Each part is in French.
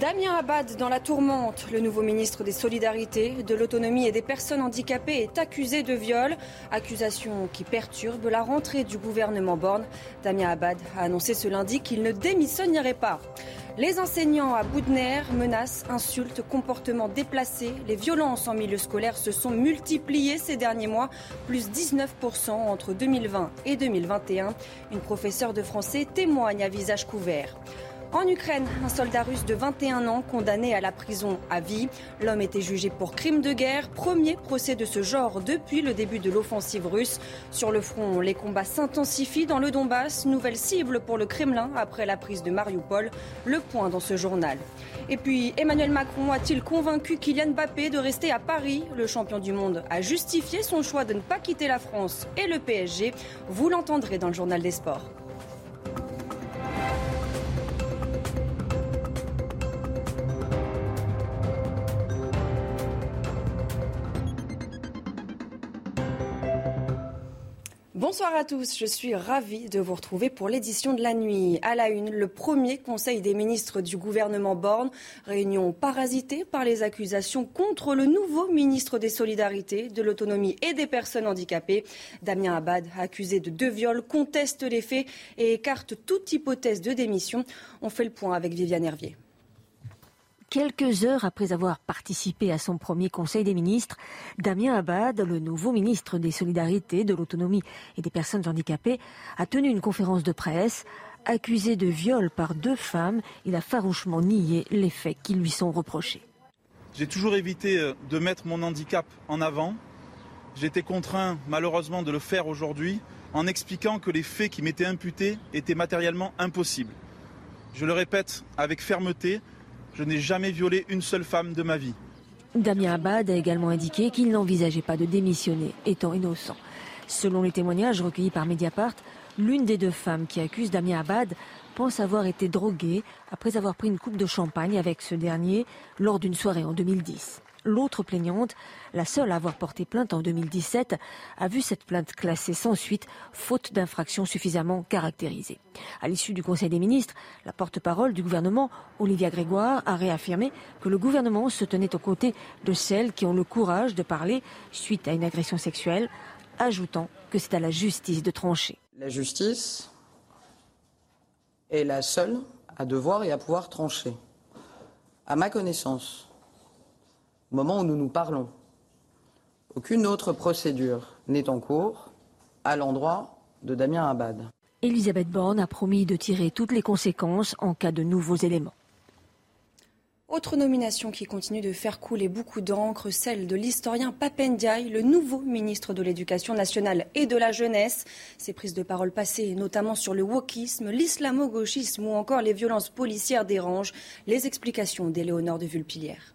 Damien Abad dans la tourmente. Le nouveau ministre des Solidarités, de l'Autonomie et des Personnes handicapées est accusé de viol. Accusation qui perturbe la rentrée du gouvernement Borne. Damien Abad a annoncé ce lundi qu'il ne démissionnerait pas. Les enseignants à bout menaces, insultes, comportements déplacés, les violences en milieu scolaire se sont multipliées ces derniers mois, plus 19% entre 2020 et 2021. Une professeure de français témoigne à visage couvert. En Ukraine, un soldat russe de 21 ans condamné à la prison à vie. L'homme était jugé pour crime de guerre, premier procès de ce genre depuis le début de l'offensive russe. Sur le front, les combats s'intensifient dans le Donbass, nouvelle cible pour le Kremlin après la prise de Mariupol. Le point dans ce journal. Et puis, Emmanuel Macron a-t-il convaincu Kylian Mbappé de rester à Paris? Le champion du monde a justifié son choix de ne pas quitter la France et le PSG. Vous l'entendrez dans le journal des sports. Bonsoir à tous, je suis ravie de vous retrouver pour l'édition de la nuit. À la une, le premier conseil des ministres du gouvernement Borne, réunion parasitée par les accusations contre le nouveau ministre des Solidarités, de l'Autonomie et des Personnes handicapées. Damien Abad, accusé de deux viols, conteste les faits et écarte toute hypothèse de démission. On fait le point avec Viviane Hervier. Quelques heures après avoir participé à son premier Conseil des ministres, Damien Abad, le nouveau ministre des Solidarités, de l'Autonomie et des Personnes handicapées, a tenu une conférence de presse. Accusé de viol par deux femmes, il a farouchement nié les faits qui lui sont reprochés. J'ai toujours évité euh, de mettre mon handicap en avant. Été contraint malheureusement de le faire aujourd'hui en expliquant que les faits qui m'étaient imputés étaient matériellement impossibles. Je le répète avec fermeté, je n'ai jamais violé une seule femme de ma vie. Damien Abad a également indiqué qu'il n'envisageait pas de démissionner, étant innocent. Selon les témoignages recueillis par Mediapart, l'une des deux femmes qui accuse Damien Abad pense avoir été droguée après avoir pris une coupe de champagne avec ce dernier lors d'une soirée en 2010. L'autre plaignante, la seule à avoir porté plainte en 2017, a vu cette plainte classée sans suite, faute d'infraction suffisamment caractérisée. À l'issue du Conseil des ministres, la porte-parole du gouvernement, Olivia Grégoire, a réaffirmé que le gouvernement se tenait aux côtés de celles qui ont le courage de parler suite à une agression sexuelle, ajoutant que c'est à la justice de trancher. La justice est la seule à devoir et à pouvoir trancher. À ma connaissance, au moment où nous nous parlons. Aucune autre procédure n'est en cours à l'endroit de Damien Abad. Elisabeth Borne a promis de tirer toutes les conséquences en cas de nouveaux éléments. Autre nomination qui continue de faire couler beaucoup d'encre, celle de l'historien Papendiaï, le nouveau ministre de l'Éducation nationale et de la jeunesse. Ses prises de parole passées, notamment sur le wokisme, l'islamo-gauchisme ou encore les violences policières dérangent. Les explications d'Éléonore de Vulpilière.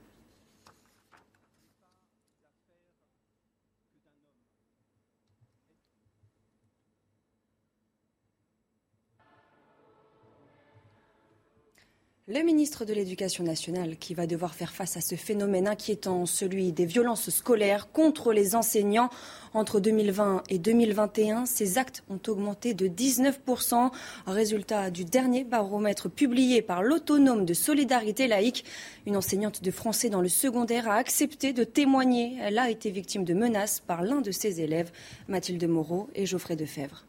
Le ministre de l'Éducation nationale qui va devoir faire face à ce phénomène inquiétant, celui des violences scolaires contre les enseignants. Entre 2020 et 2021, ces actes ont augmenté de 19%. Résultat du dernier baromètre publié par l'autonome de solidarité laïque. Une enseignante de français dans le secondaire a accepté de témoigner. Elle a été victime de menaces par l'un de ses élèves, Mathilde Moreau et Geoffrey Defebvre.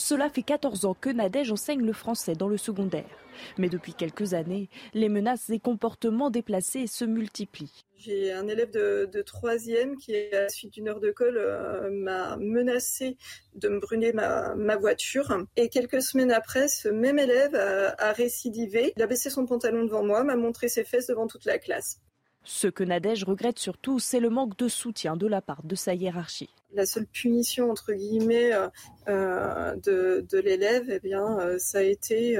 Cela fait 14 ans que Nadège enseigne le français dans le secondaire. Mais depuis quelques années, les menaces et comportements déplacés se multiplient. J'ai un élève de, troisième qui, à la suite d'une heure de colle, euh, m'a menacé de me brûler ma, voiture. Et quelques semaines après, ce même élève a, récidivé. Il a baissé son pantalon devant moi, m'a montré ses fesses devant toute la classe. Ce que Nadège regrette surtout, c'est le manque de soutien de la part de sa hiérarchie. la seule punition entre guillemets de, l'élève, eh bien, ça a été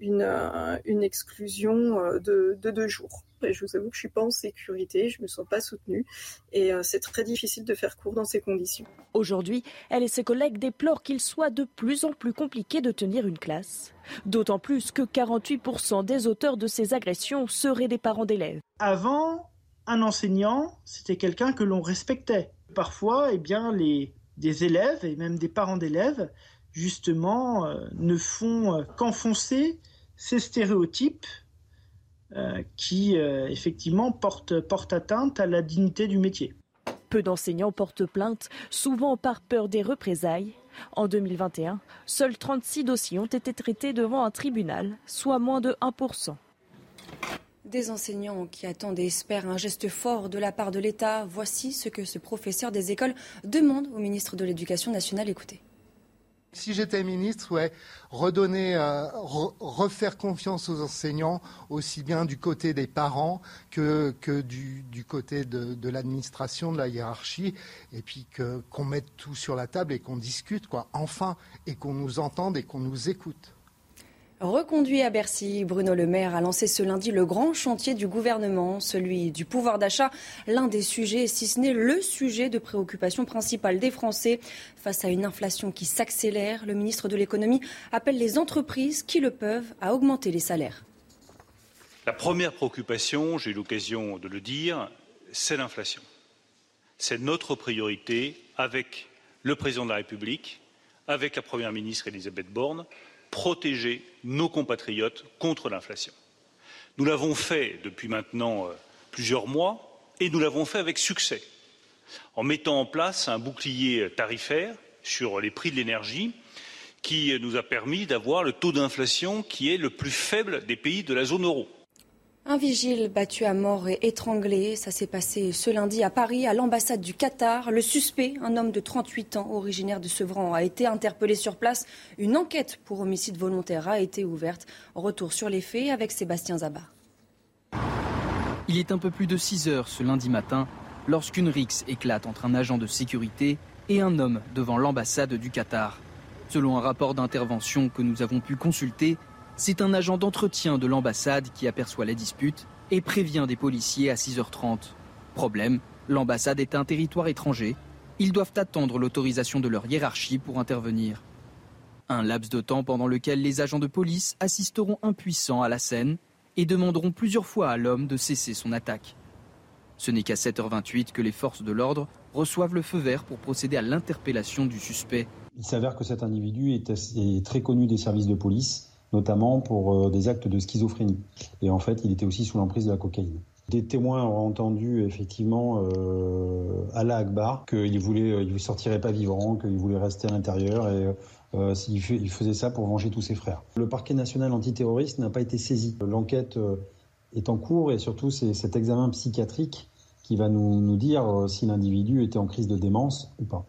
une, exclusion de, deux jours. Et je vous avoue que je suis pas en sécurité, je me sens pas soutenue, et c'est très difficile de faire cours dans ces conditions. Aujourd'hui, elle et ses collègues déplorent qu'il soit de plus en plus compliqué de tenir une classe. D'autant plus que 48% des auteurs de ces agressions seraient des parents d'élèves. Avant, un enseignant, c'était quelqu'un que l'on respectait. Parfois, eh bien, les, des élèves et même des parents d'élèves, justement, euh, ne font euh, qu'enfoncer ces stéréotypes euh, qui, effectivement, portent, portent atteinte à la dignité du métier. Peu d'enseignants portent plainte, souvent par peur des représailles. En 2021, seuls 36 dossiers ont été traités devant un tribunal, soit moins de 1%. Des enseignants qui attendent et espèrent un geste fort de la part de l'État. Voici ce que ce professeur des écoles demande au ministre de l'Éducation nationale. Écoutez. Si j'étais ministre, ouais, redonner, euh, refaire confiance aux enseignants, aussi bien du côté des parents que, du, côté de, de l'administration, de la hiérarchie, et puis qu'on mette tout sur la table et qu'on discute, quoi, enfin, et qu'on nous entende et qu'on nous écoute. Reconduit à Bercy, Bruno Le Maire a lancé ce lundi le grand chantier du gouvernement, celui du pouvoir d'achat, l'un des sujets, si ce n'est le sujet de préoccupation principale des Français. Face à une inflation qui s'accélère, le ministre de l'économie appelle les entreprises qui le peuvent à augmenter les salaires. La première préoccupation, j'ai eu l'occasion de le dire, c'est l'inflation. C'est notre priorité avec le président de la République, avec la première ministre Elisabeth Borne protéger nos compatriotes contre l'inflation. Nous l'avons fait depuis maintenant euh, plusieurs mois et nous l'avons fait avec succès en mettant en place un bouclier tarifaire sur les prix de l'énergie qui nous a permis d'avoir le taux d'inflation qui est le plus faible des pays de la zone euro. Un vigile battu à mort et étranglé, ça s'est passé ce lundi à Paris, à l'ambassade du Qatar. Le suspect, un homme de 38 ans, originaire de Sevran, a été interpellé sur place. Une enquête pour homicide volontaire a été ouverte. Retour sur les faits avec Sébastien Zabar. Il est un peu plus de 6 heures ce lundi matin lorsqu'une rixe éclate entre un agent de sécurité et un homme devant l'ambassade du Qatar. Selon un rapport d'intervention que nous avons pu consulter, c'est un agent d'entretien de l'ambassade qui aperçoit la dispute et prévient des policiers à 6h30. Problème, l'ambassade est un territoire étranger. Ils doivent attendre l'autorisation de leur hiérarchie pour intervenir. Un laps de temps pendant lequel les agents de police assisteront impuissants à la scène et demanderont plusieurs fois à l'homme de cesser son attaque. Ce n'est qu'à 7h28 que les forces de l'ordre reçoivent le feu vert pour procéder à l'interpellation du suspect. Il s'avère que cet individu est, très connu des services de police notamment pour euh, des actes de schizophrénie. Et en fait, il était aussi sous l'emprise de la cocaïne. Des témoins ont entendu effectivement euh, Allah Akbar qu'il voulait, euh, il sortirait pas vivant, qu'il voulait rester à l'intérieur et euh, il, faisait ça pour venger tous ses frères. Le parquet national antiterroriste n'a pas été saisi. L'enquête est en cours et surtout c'est cet examen psychiatrique qui va nous, nous dire si l'individu était en crise de démence ou pas.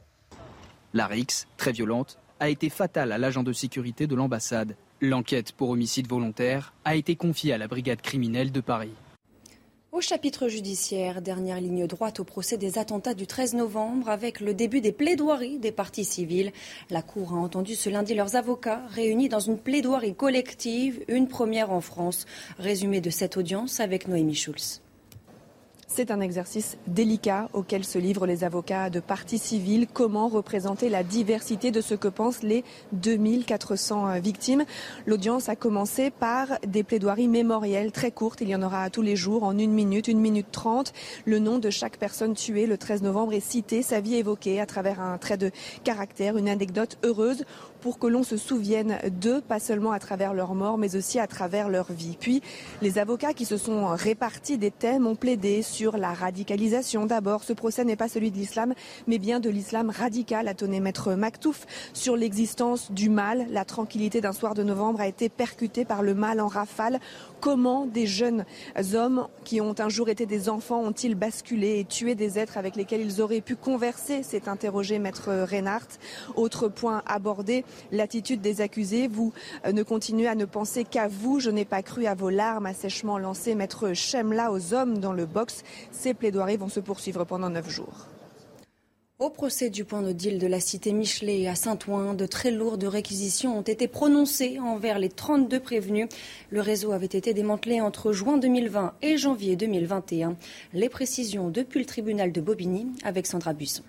La RIX, très violente, a été fatale à l'agent de sécurité de l'ambassade. L'enquête pour homicide volontaire a été confiée à la brigade criminelle de Paris. Au chapitre judiciaire, dernière ligne droite au procès des attentats du 13 novembre avec le début des plaidoiries des parties civiles. La Cour a entendu ce lundi leurs avocats réunis dans une plaidoirie collective, une première en France. Résumé de cette audience avec Noémie Schulz. C'est un exercice délicat auquel se livrent les avocats de partis civils. Comment représenter la diversité de ce que pensent les 2400 euh, victimes? L'audience a commencé par des plaidoiries mémorielles très courtes. Il y en aura tous les jours en une minute, une minute trente. Le nom de chaque personne tuée le 13 novembre est cité, sa vie évoquée à travers un trait de caractère, une anecdote heureuse pour que l'on se souvienne d'eux, pas seulement à travers leur mort, mais aussi à travers leur vie. Puis, les avocats qui se sont répartis des thèmes ont plaidé sur la radicalisation. D'abord, ce procès n'est pas celui de l'islam, mais bien de l'islam radical, a tonné maître Maktouf, sur l'existence du mal. La tranquillité d'un soir de novembre a été percutée par le mal en rafale. Comment des jeunes hommes qui ont un jour été des enfants ont-ils basculé et tué des êtres avec lesquels ils auraient pu converser s'est interrogé maître Reinhardt. Autre point abordé, l'attitude des accusés. Vous euh, ne continuez à ne penser qu'à vous. Je n'ai pas cru à vos larmes, assèchement lancé maître Chemla aux hommes dans le box. Ces plaidoiries vont se poursuivre pendant neuf jours. Au procès du point de deal de la cité Michelet à Saint-Ouen, de très lourdes réquisitions ont été prononcées envers les 32 prévenus. Le réseau avait été démantelé entre juin 2020 et janvier 2021. Les précisions depuis le tribunal de Bobigny avec Sandra Buisson.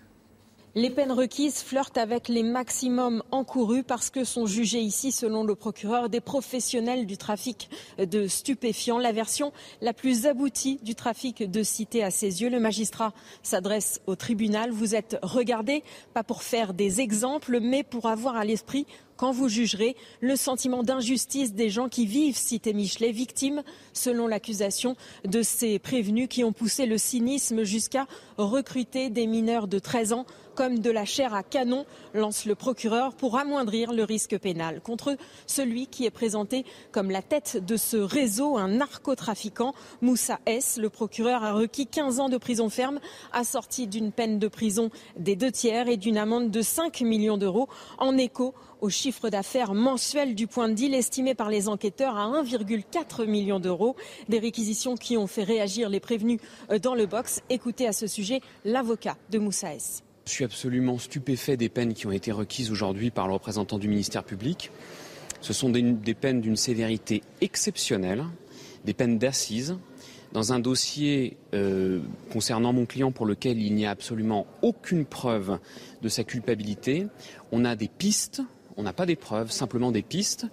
Les peines requises flirtent avec les maximums encourus parce que sont jugés ici, selon le procureur, des professionnels du trafic de stupéfiants. La version la plus aboutie du trafic de cité à ses yeux. Le magistrat s'adresse au tribunal. Vous êtes regardé, pas pour faire des exemples, mais pour avoir à l'esprit quand vous jugerez le sentiment d'injustice des gens qui vivent cité Michelet, victimes, selon l'accusation, de ces prévenus qui ont poussé le cynisme jusqu'à recruter des mineurs de 13 ans comme de la chair à canon, lance le procureur pour amoindrir le risque pénal contre celui qui est présenté comme la tête de ce réseau, un narcotrafiquant, Moussa S. Le procureur a requis 15 ans de prison ferme, assorti d'une peine de prison des deux tiers et d'une amende de 5 millions d'euros en écho au chiffre d'affaires mensuel du point de deal estimé par les enquêteurs à 1,4 million d'euros. Des réquisitions qui ont fait réagir les prévenus dans le box. Écoutez à ce sujet l'avocat de Moussa S. Je suis absolument stupéfait des peines qui ont été requises aujourd'hui par le représentant du ministère public. Ce sont des, des peines d'une sévérité exceptionnelle, des peines d'assises, dans un dossier euh, concernant mon client pour lequel il n'y a absolument aucune preuve de sa culpabilité. On a des pistes, on n'a pas des preuves, simplement des pistes,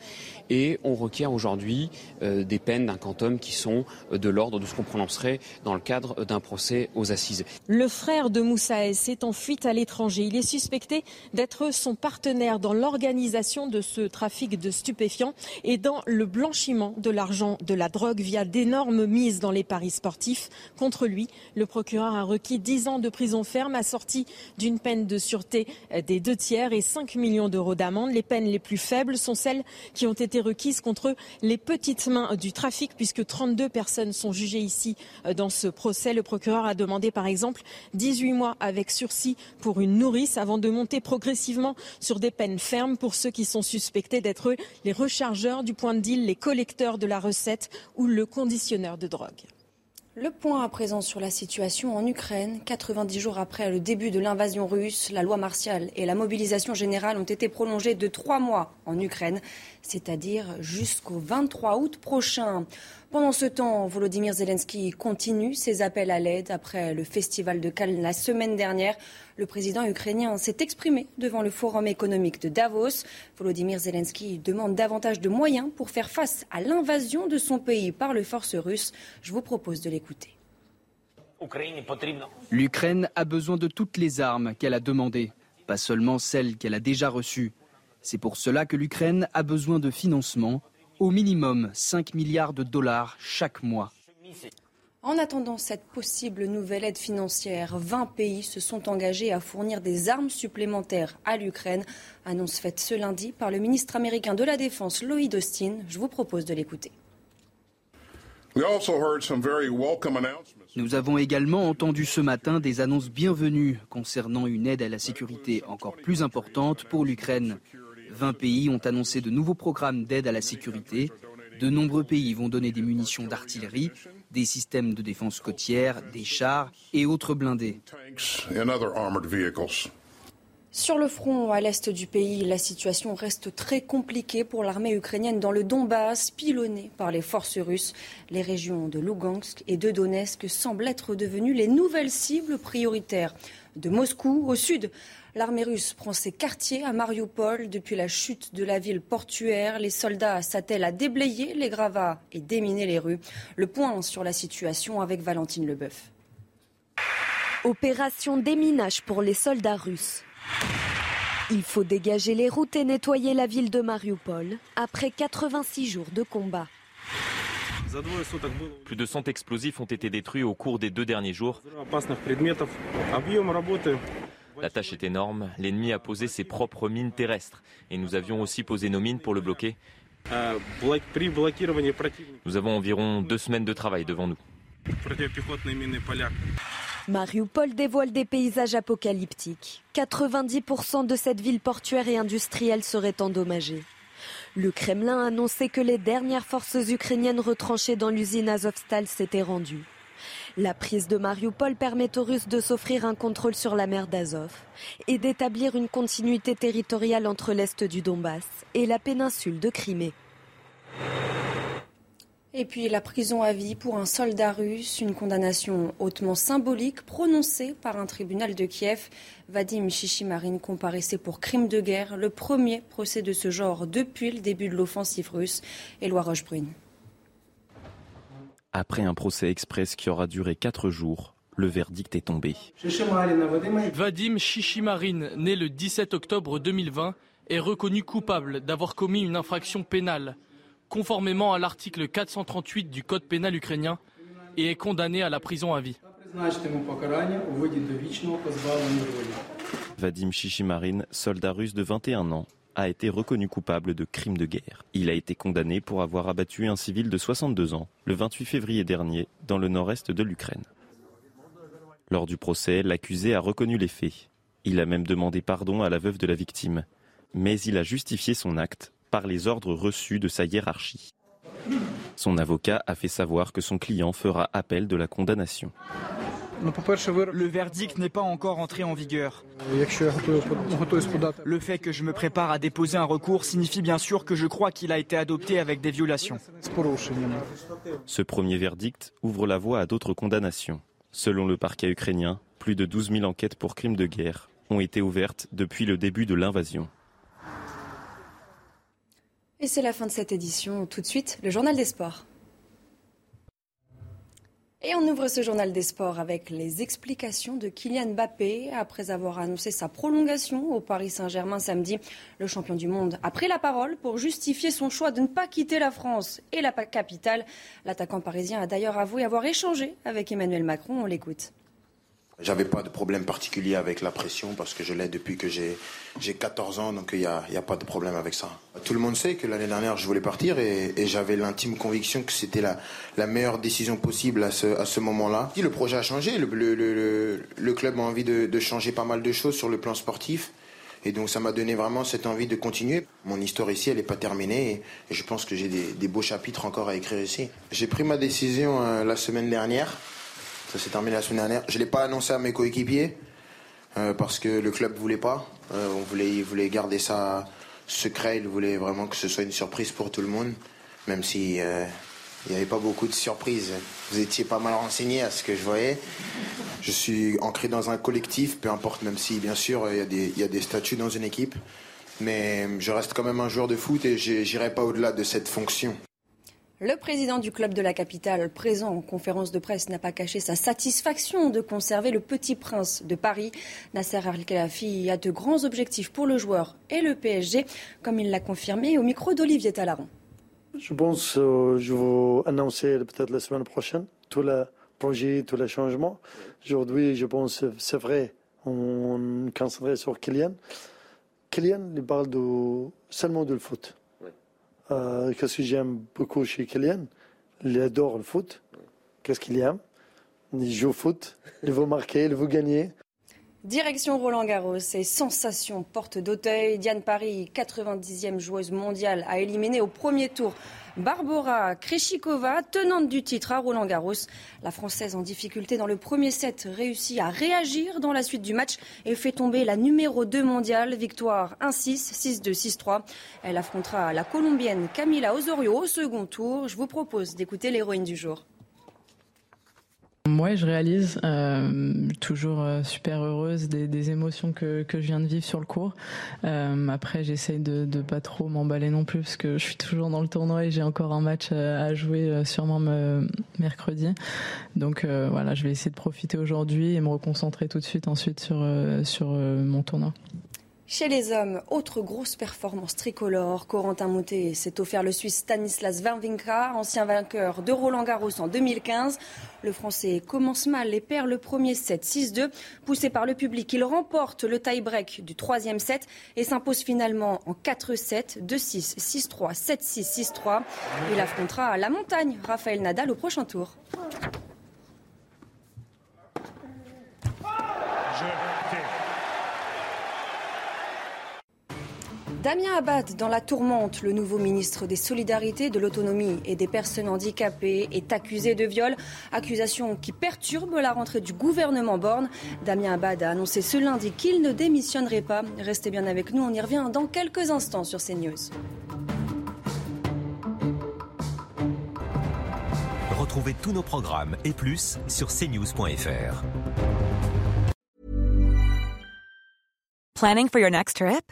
et on requiert aujourd'hui euh, des peines d'un quantum qui sont euh, de l'ordre de ce qu'on prononcerait dans le cadre d'un procès aux assises. Le frère de Moussa S est en fuite à l'étranger. Il est suspecté d'être son partenaire dans l'organisation de ce trafic de stupéfiants et dans le blanchiment de l'argent de la drogue via d'énormes mises dans les paris sportifs. Contre lui, le procureur a requis 10 ans de prison ferme assortie d'une peine de sûreté des deux tiers et 5 millions d'euros d'amende. Les peines les plus faibles sont celles qui ont été requises contre les petites mains du trafic, puisque 32 personnes sont jugées ici euh, dans ce procès. Le procureur a demandé, par exemple, 18 mois avec sursis pour une nourrice avant de monter progressivement sur des peines fermes pour ceux qui sont suspectés d'être les rechargeurs du point de deal, les collecteurs de la recette ou le conditionneur de drogue. Le point à présent sur la situation en Ukraine. 90 jours après le début de l'invasion russe, la loi martiale et la mobilisation générale ont été prolongées de trois mois en Ukraine, c'est-à-dire jusqu'au 23 août prochain. Pendant ce temps, Volodymyr Zelensky continue ses appels à l'aide après le festival de Cannes la semaine dernière. Le président ukrainien s'est exprimé devant le Forum économique de Davos. Volodymyr Zelensky demande davantage de moyens pour faire face à l'invasion de son pays par les forces russes. Je vous propose de l'écouter. L'Ukraine a besoin de toutes les armes qu'elle a demandées, pas seulement celles qu'elle a déjà reçues. C'est pour cela que l'Ukraine a besoin de financement au minimum 5 milliards de dollars chaque mois. En attendant cette possible nouvelle aide financière, 20 pays se sont engagés à fournir des armes supplémentaires à l'Ukraine. Annonce faite ce lundi par le ministre américain de la Défense, Lloyd Austin. Je vous propose de l'écouter. Nous avons également entendu ce matin des annonces bienvenues concernant une aide à la sécurité encore plus importante pour l'Ukraine. 20 pays ont annoncé de nouveaux programmes d'aide à la sécurité. De nombreux pays vont donner des munitions d'artillerie, des systèmes de défense côtière, des chars et autres blindés. Sur le front à l'est du pays, la situation reste très compliquée pour l'armée ukrainienne dans le Donbass, pilonnée par les forces russes. Les régions de Lugansk et de Donetsk semblent être devenues les nouvelles cibles prioritaires de Moscou au sud. L'armée russe prend ses quartiers à Mariupol. Depuis la chute de la ville portuaire, les soldats s'attellent à déblayer les gravats et déminer les rues. Le point sur la situation avec Valentine Leboeuf. Opération déminage pour les soldats russes. Il faut dégager les routes et nettoyer la ville de Mariupol après 86 jours de combat. Plus de 100 explosifs ont été détruits au cours des deux derniers jours. La tâche est énorme. L'ennemi a posé ses propres mines terrestres et nous avions aussi posé nos mines pour le bloquer. Nous avons environ deux semaines de travail devant nous. Mariupol dévoile des paysages apocalyptiques. 90% de cette ville portuaire et industrielle serait endommagée. Le Kremlin a annoncé que les dernières forces ukrainiennes retranchées dans l'usine Azovstal s'étaient rendues. La prise de Mariupol permet aux Russes de s'offrir un contrôle sur la mer d'Azov et d'établir une continuité territoriale entre l'est du Donbass et la péninsule de Crimée. Et puis la prison à vie pour un soldat russe, une condamnation hautement symbolique prononcée par un tribunal de Kiev. Vadim Shishimarin comparaissait pour crime de guerre, le premier procès de ce genre depuis le début de l'offensive russe. Éloi Rochebrune. Après un procès express qui aura duré quatre jours, le verdict est tombé. Vadim Shishimarin, né le 17 octobre 2020, est reconnu coupable d'avoir commis une infraction pénale conformément à l'article 438 du Code pénal ukrainien et est condamné à la prison à vie. Vadim Shishimarin, soldat russe de 21 ans, a été reconnu coupable de crimes de guerre. Il a été condamné pour avoir abattu un civil de 62 ans le 28 février dernier dans le nord-est de l'Ukraine. Lors du procès, l'accusé a reconnu les faits. Il a même demandé pardon à la veuve de la victime. Mais il a justifié son acte par les ordres reçus de sa hiérarchie. Son avocat a fait savoir que son client fera appel de la condamnation. Le verdict n'est pas encore entré en vigueur. Le fait que je me prépare à déposer un recours signifie bien sûr que je crois qu'il a été adopté avec des violations. Ce premier verdict ouvre la voie à d'autres condamnations. Selon le parquet ukrainien, plus de 12 000 enquêtes pour crimes de guerre ont été ouvertes depuis le début de l'invasion. Et c'est la fin de cette édition. Tout de suite, le journal des sports. Et on ouvre ce journal des sports avec les explications de Kylian Mbappé. Après avoir annoncé sa prolongation au Paris Saint-Germain samedi, le champion du monde a pris la parole pour justifier son choix de ne pas quitter la France et la capitale. L'attaquant parisien a d'ailleurs avoué avoir échangé avec Emmanuel Macron. On l'écoute. J'avais pas de problème particulier avec la pression parce que je l'ai depuis que j'ai 14 ans, donc il n'y a, y a, pas de problème avec ça. Tout le monde sait que l'année dernière, je voulais partir et, j'avais l'intime conviction que c'était la, la, meilleure décision possible à ce, à ce moment-là. Le projet a changé, le, le, le, club a envie de, de, changer pas mal de choses sur le plan sportif. Et donc ça m'a donné vraiment cette envie de continuer. Mon histoire ici, elle n'est pas terminée et, et, je pense que j'ai des, des, beaux chapitres encore à écrire ici. J'ai pris ma décision euh, la semaine dernière. Ça s'est terminé la semaine dernière. Je ne l'ai pas annoncé à mes coéquipiers euh, parce que le club ne voulait pas. Euh, on voulait, il voulait garder ça secret. Il voulait vraiment que ce soit une surprise pour tout le monde, même si euh, il n'y avait pas beaucoup de surprises. Vous étiez pas mal renseigné à ce que je voyais. Je suis ancré dans un collectif, peu importe, même si bien sûr il y, y, a des statuts dans une équipe. Mais je reste quand même un joueur de foot et j'irai pas au-delà de cette fonction. Le président du club de la capitale, présent en conférence de presse, n'a pas caché sa satisfaction de conserver le petit prince de Paris. Nasser Al-Khelaifi a de grands objectifs pour le joueur et le PSG, comme il l'a confirmé au micro d'Olivier Talaron. Je pense que euh, je vais annoncer peut-être la semaine prochaine tous les projets, tous les changements. Aujourd'hui, je pense c'est vrai, on concentrait sur Kylian. Kylian, il parle de, seulement du foot. Euh, Qu'est-ce que j'aime beaucoup chez Kylian Il adore le foot. Qu'est-ce qu'il aime Il joue au foot, il veut marquer, il veut gagner. Direction Roland Garros et sensation porte d'Auteuil. Diane Paris, 90e joueuse mondiale, a éliminé au premier tour Barbara Kreshikova, tenante du titre à Roland Garros. La Française en difficulté dans le premier set réussit à réagir dans la suite du match et fait tomber la numéro 2 mondiale. Victoire 1-6, 6-2, 6-3. Elle affrontera la Colombienne Camila Osorio au second tour. Je vous propose d'écouter l'héroïne du jour. Moi, je réalise, euh, toujours euh, super heureuse des, émotions que, que je viens de vivre sur le cours. Euh, après, j'essaye de, de pas trop m'emballer non plus parce que je suis toujours dans le tournoi et j'ai encore un match à jouer sûrement me, mercredi. Donc voilà, je vais essayer de profiter aujourd'hui et me reconcentrer tout de suite ensuite sur sur mon tournoi. Chez les hommes, autre grosse performance tricolore. Corentin Moutet s'est offert le Suisse Stanislas Wawrinka, ancien vainqueur de Roland Garros en 2015. Le Français commence mal et perd le premier set 6-2. Poussé par le public, il remporte le tie-break du troisième set et s'impose finalement en 4-7, 2-6, 6-3, 7-6, 6-3. Il affrontera la montagne Raphaël Nadal au prochain tour. Damien Abad, dans la tourmente, le nouveau ministre des Solidarités, de l'Autonomie et des Personnes handicapées, est accusé de viol. Accusation qui perturbe la rentrée du gouvernement Borne. Damien Abad a annoncé ce lundi qu'il ne démissionnerait pas. Restez bien avec nous, on y revient dans quelques instants sur CNews. Retrouvez tous nos programmes et plus sur cnews.fr. Planning for your next trip?